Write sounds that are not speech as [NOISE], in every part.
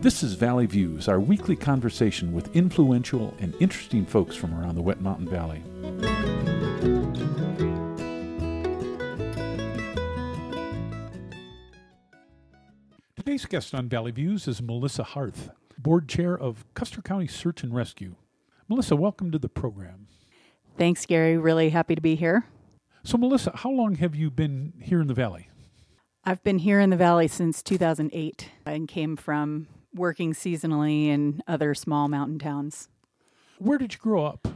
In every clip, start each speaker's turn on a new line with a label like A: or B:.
A: This is Valley Views, our weekly conversation with influential and interesting folks from around the Wet Mountain Valley. Today's guest on Valley Views is Melissa Harth, board chair of Custer County Search and Rescue. Melissa, welcome to the program.
B: Thanks, Gary. Really happy to be here.
A: So, Melissa, how long have you been here in the Valley?
B: I've been here in the Valley since 2008 and came from working seasonally in other small mountain towns.
A: Where did you grow up?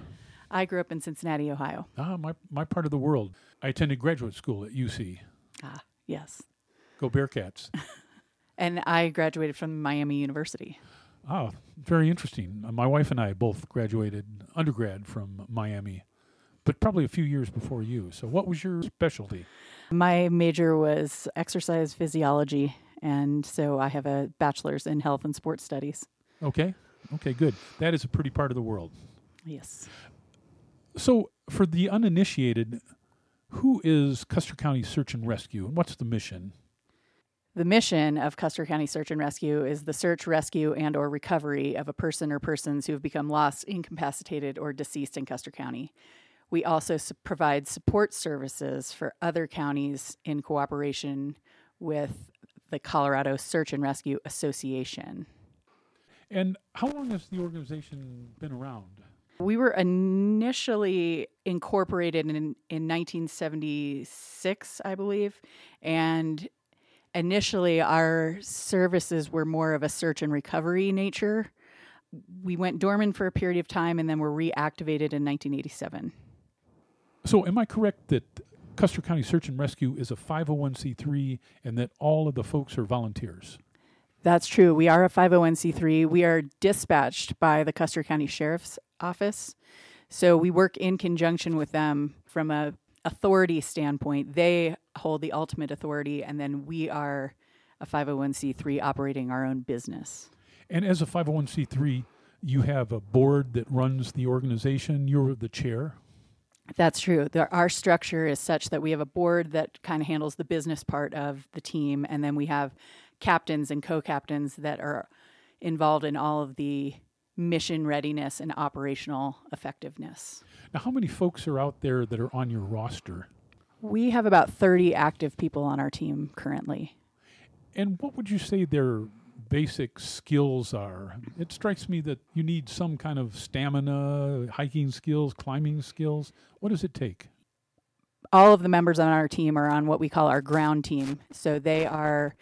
B: I grew up in Cincinnati, Ohio.
A: Ah, my, my part of the world. I attended graduate school at UC.
B: Ah, yes.
A: Go Bearcats. [LAUGHS]
B: And I graduated from Miami University.
A: Ah, very interesting. Uh, my wife and I both graduated undergrad from Miami, but probably a few years before you. So, what was your specialty?
B: My major was exercise physiology, and so I have a bachelor's in health and sports studies.
A: Okay. Okay, good. That is a pretty part of the world.
B: Yes.
A: So, for the uninitiated, who is Custer County Search and Rescue, and what's the mission?
B: The mission of Custer County Search and Rescue is the search, rescue, and or recovery of a person or persons who have become lost, incapacitated, or deceased in Custer County. We also su- provide support services for other counties in cooperation with the Colorado Search and Rescue Association.
A: And how long has the organization been around?
B: We were initially incorporated in, in 1976, I believe, and initially our services were more of a search and recovery nature. We went dormant for a period of time and then were reactivated in 1987.
A: So, am I correct that Custer County Search and Rescue is a 501c3 and that all of the folks are volunteers?
B: That's true. We are a 501c3. We are dispatched by the Custer County Sheriff's Office. So we work in conjunction with them from a authority standpoint. They hold the ultimate authority and then we are a 501c3 operating our own business.
A: And as a 501c3, you have a board that runs the organization. You're the chair.
B: That's true. The, our structure is such that we have a board that kind of handles the business part of the team, and then we have captains and co captains that are involved in all of the mission readiness and operational effectiveness.
A: Now, how many folks are out there that are on your roster?
B: We have about 30 active people on our team currently.
A: And what would you say their basic skills are? It strikes me that you need some kind of stamina, hiking skills, climbing skills. What does it take?
B: All of the members on our team are on what we call our ground team. So they are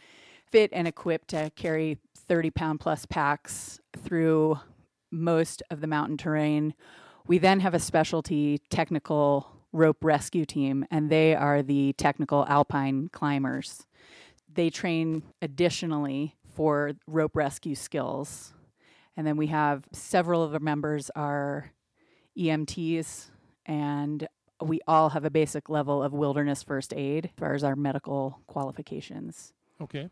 B: fit and equipped to carry 30 pound plus packs through most of the mountain terrain. We then have a specialty technical rope rescue team, and they are the technical alpine climbers. They train additionally for rope rescue skills. And then we have several of our members are EMTs, and we all have a basic level of wilderness first aid as far as our medical qualifications.
A: Okay.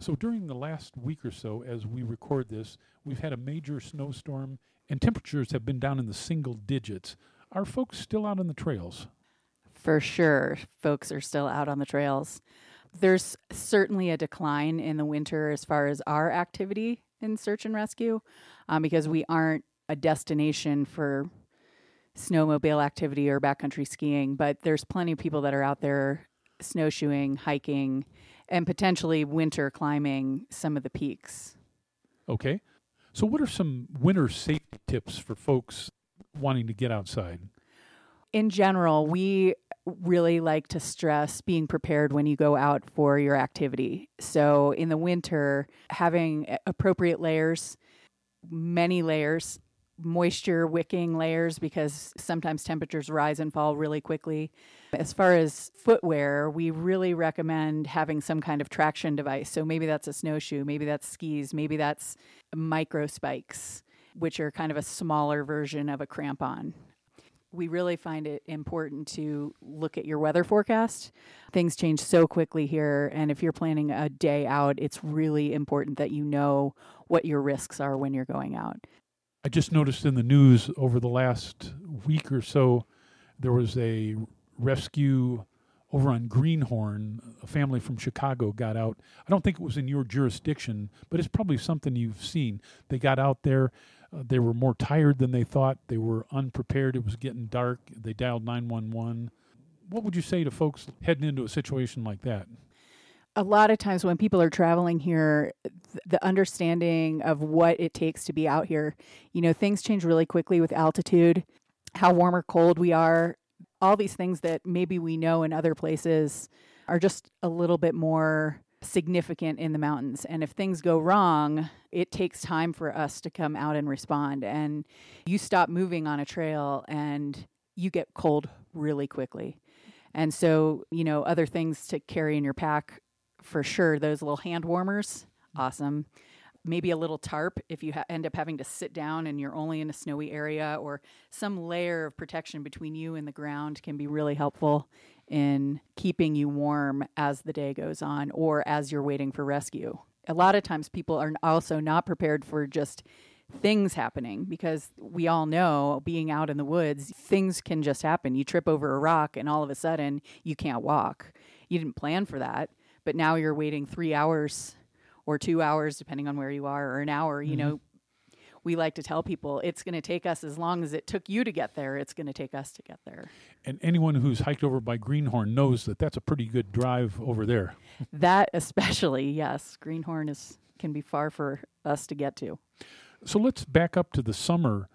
A: So during the last week or so, as we record this, we've had a major snowstorm and temperatures have been down in the single digits. Are folks still out on the trails?
B: For sure, folks are still out on the trails. There's certainly a decline in the winter as far as our activity in search and rescue um, because we aren't a destination for snowmobile activity or backcountry skiing, but there's plenty of people that are out there snowshoeing, hiking, and potentially winter climbing some of the peaks.
A: Okay. So, what are some winter safety tips for folks wanting to get outside?
B: In general, we really like to stress being prepared when you go out for your activity. So, in the winter, having appropriate layers, many layers, moisture wicking layers because sometimes temperatures rise and fall really quickly. As far as footwear, we really recommend having some kind of traction device. So maybe that's a snowshoe, maybe that's skis, maybe that's micro spikes, which are kind of a smaller version of a crampon. We really find it important to look at your weather forecast. Things change so quickly here, and if you're planning a day out, it's really important that you know what your risks are when you're going out.
A: I just noticed in the news over the last week or so, there was a rescue over on Greenhorn, a family from Chicago got out. I don't think it was in your jurisdiction, but it's probably something you've seen. They got out there. Uh, they were more tired than they thought. They were unprepared. It was getting dark. They dialed 911. What would you say to folks heading into a situation like that?
B: a lot of times when people are traveling here, the understanding of what it takes to be out here, you know, things change really quickly with altitude, how warm or cold we are, all these things that maybe we know in other places are just a little bit more significant in the mountains. And if things go wrong, it takes time for us to come out and respond. And you stop moving on a trail and you get cold really quickly. And so, you know, other things to carry in your pack for sure. Those little hand warmers, awesome. Maybe a little tarp if you ha- end up having to sit down and you're only in a snowy area, or some layer of protection between you and the ground can be really helpful in keeping you warm as the day goes on or as you're waiting for rescue. A lot of times, people are also not prepared for just things happening because we all know being out in the woods, things can just happen. You trip over a rock and all of a sudden you can't walk. You didn't plan for that but now you're waiting three hours or two hours, depending on where you are, or an hour, you mm-hmm. know, we like to tell people it's going to take us as long as it took you to get there, it's going to take us to get there.
A: And anyone who's hiked over by Greenhorn knows that that's a pretty good drive over there.
B: that especially, yes. Greenhorn is can be far for us to get to.
A: So let's back up to the summer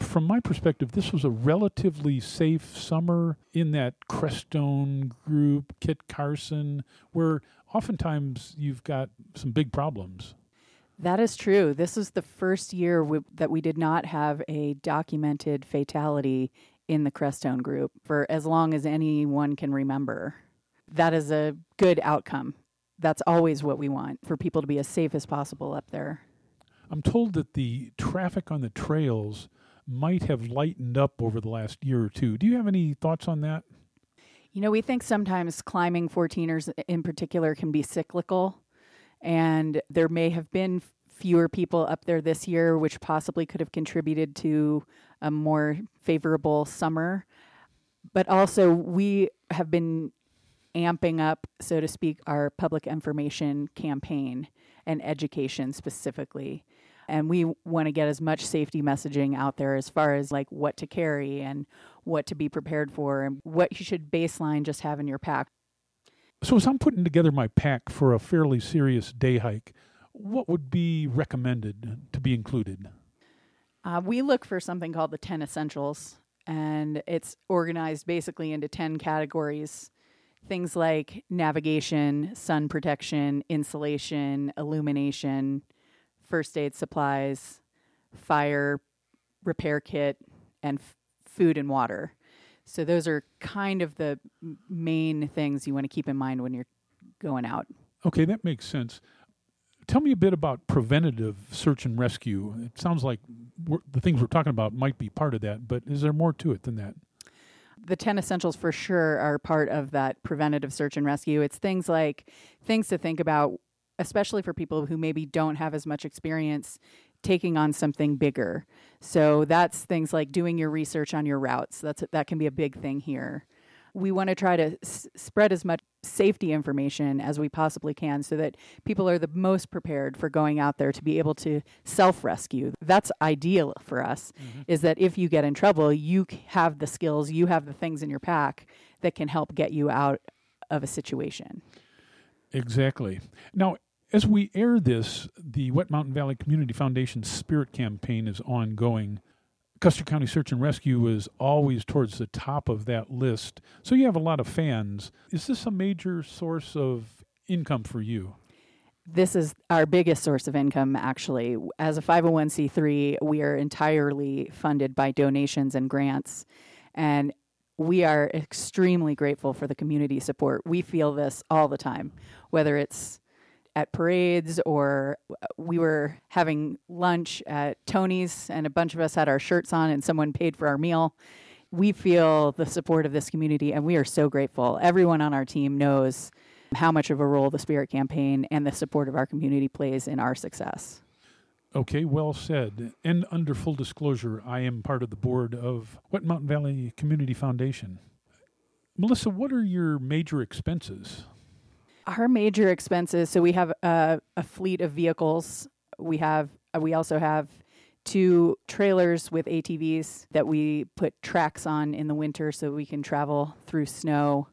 A: from my perspective, this was a relatively safe summer in that Crestone group, Kit Carson, where oftentimes you've got some big problems.
B: That is true. This is the first year we, that we did not have a documented fatality in the Crestone group for as long as anyone can remember. That is a good outcome. That's always what we want for people to be as safe as possible up there.
A: I'm told that the traffic on the trails might have lightened up over the last year or two. Do you have any thoughts on that?
B: You know, we think sometimes climbing 14ers in particular can be cyclical, and there may have been fewer people up there this year, which possibly could have contributed to a more favorable summer. But also, we have been amping up, so to speak, our public information campaign and education specifically and we want to get as much safety messaging out there as far as like what to carry and what to be prepared for and what you should baseline just have in your pack.
A: So, as I'm putting together my pack for a fairly serious day hike, what would be recommended to be included?
B: Uh, we look for something called the 10 essentials, and it's organized basically into 10 categories. Things like navigation, sun protection, insulation, illumination, first aid supplies, fire repair kit, and f- food and water. So those are kind of the main things you want to keep in mind when you're going out.
A: Okay, that makes sense. Tell me a bit about preventative search and rescue. It sounds like the things we're talking about might be part of that, but is there more to it than that?
B: the 10 essentials for sure are part of that preventative search and rescue. It's things like things to think about especially for people who maybe don't have as much experience taking on something bigger. So that's things like doing your research on your routes. That's that can be a big thing here. We want to try to s- spread as much safety information as we possibly can so that people are the most prepared for going out there to be able to self-rescue. That's ideal for us mm-hmm. is that if you get in trouble, you have the skills, you have the things in your pack that can help get you out of a situation.
A: Exactly. Now, as we air this, the Wet Mountain Valley Community Foundation Spirit Campaign is ongoing. Custer County Search and Rescue is always towards the top of that list. So you have a lot of fans. Is this a major source of income for you?
B: This is our biggest source of income, actually. As a 501c3, we are entirely funded by donations and grants. And we are extremely grateful for the community support. We feel this all the time, whether it's at parades or uh, we were having lunch at Tony's and a bunch of us had our shirts on and someone paid for our meal. We feel the support of this community and we are so grateful. Everyone on our team knows how much of a role the Spirit Campaign and the support of our community plays in our success.
A: Okay, well said. And under full disclosure, I am part of the board of Wet Mountain Valley Community Foundation. Melissa, what are your major expenses?
B: Our major expenses. So we have a, a fleet of vehicles. We have. uh, We also have two trailers with ATVs that we put tracks on in the winter so we can travel through snow.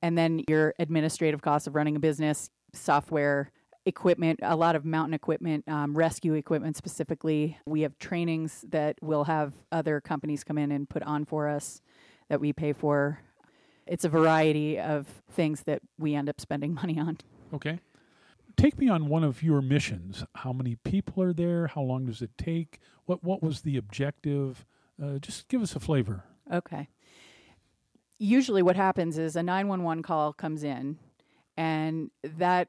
B: And then your administrative costs of running a business, software, equipment, a lot of mountain equipment, um, rescue equipment specifically. We have trainings that we'll have other companies come in and put on for us that we pay for. It's a variety of things that we end up spending [LAUGHS] money on.
A: Okay. Take me on one of your missions. How many people are there? How long does it take? What what was the objective? Uh, just give us a flavor.
B: Okay. Usually, what happens is a 911 call comes in, and that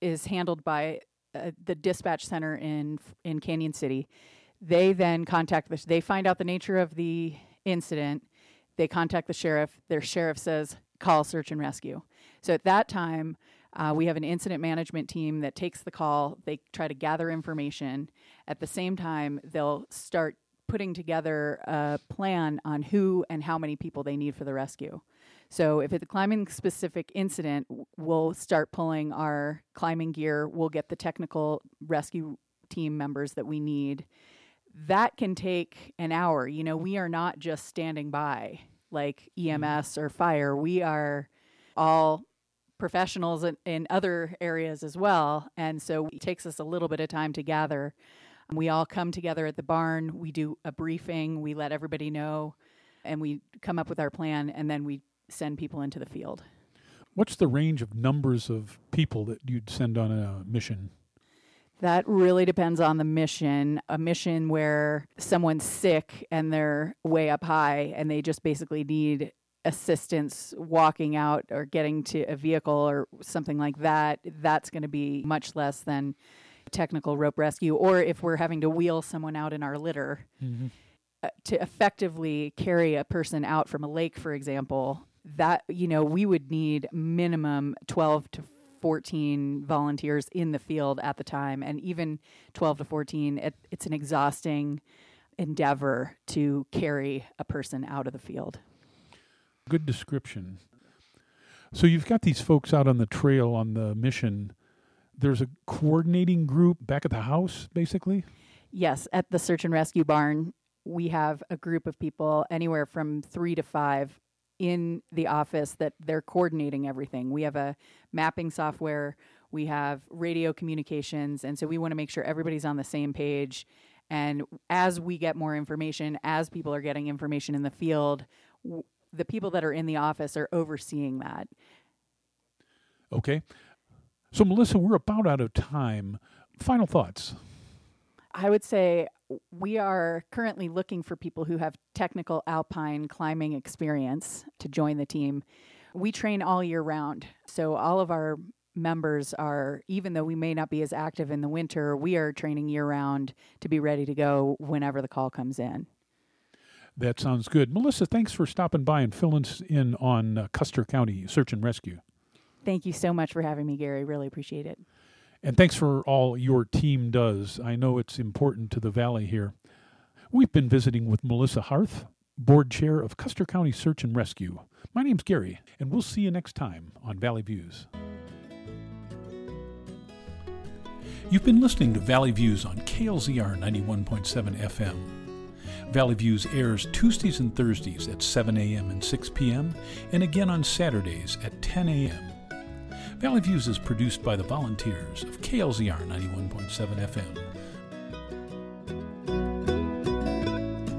B: is handled by uh, the dispatch center in in Cañon City. They then contact the. They find out the nature of the incident. They contact the sheriff. Their sheriff says, "Call search and rescue." So at that time, uh, we have an incident management team that takes the call. They try to gather information. At the same time, they'll start putting together a plan on who and how many people they need for the rescue. So if it's a climbing specific incident, we'll start pulling our climbing gear. We'll get the technical rescue team members that we need. That can take an hour. You know, we are not just standing by like mm-hmm. EMS or fire. We are all professionals in, in other areas as well. And so it takes us a little bit of time to gather. We all come together at the barn. We do a briefing. We let everybody know, and we come up with our plan, and then we send people into the field.
A: What's the range of numbers of people that you'd send on a mission?
B: That really depends on the mission. A mission where someone's sick and they're way up high and they just basically need assistance walking out or getting to a vehicle or something like that, that's going to be much less than technical rope rescue. Or if we're having to wheel someone out in our litter uh, to effectively carry a person out from a lake, for example, that, you know, we would need minimum 12 to 14 volunteers in the field at the time. And even 12 to 14, it, it's an exhausting endeavor to carry a person out of the field.
A: Good description. So you've got these folks out on the trail on the mission. There's a coordinating group back at the house, basically.
B: Yes, at the search and rescue barn, we have a group of people, anywhere from three to five, in the office that they're coordinating everything. We have a mapping software, we have radio communications, and so we want to make sure everybody's on the same page. And as we get more information, as people are getting information in the field, w- the people that are in the office are overseeing that.
A: Okay. So Melissa, we're about out of time. Final thoughts.
B: I would say we are currently looking for people who have technical alpine climbing experience to join the team. We train all year round. So all of our members are even though we may not be as active in the winter, we are training year round to be ready to go whenever the call comes in.
A: That sounds good. Melissa, thanks for stopping by and filling us in on uh, Custer County Search and Rescue.
B: Thank you so much for having me, Gary. Really appreciate it.
A: And thanks for all your team does. I know it's important to the valley here. We've been visiting with Melissa Harth, board chair of Custer County Search and Rescue. My name's Gary, and we'll see you next time on Valley Views. You've been listening to Valley Views on KLZR 91.7 FM. Valley Views airs Tuesdays and Thursdays at 7 a.m. and 6 p.m., and again on Saturdays at 10 a.m. Valley Views is produced by the volunteers of KLZR 91.7 FM.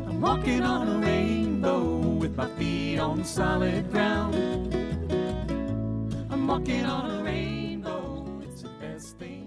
C: I'm walking on a rainbow with my feet on solid ground. I'm walking on a rainbow, it's the best thing.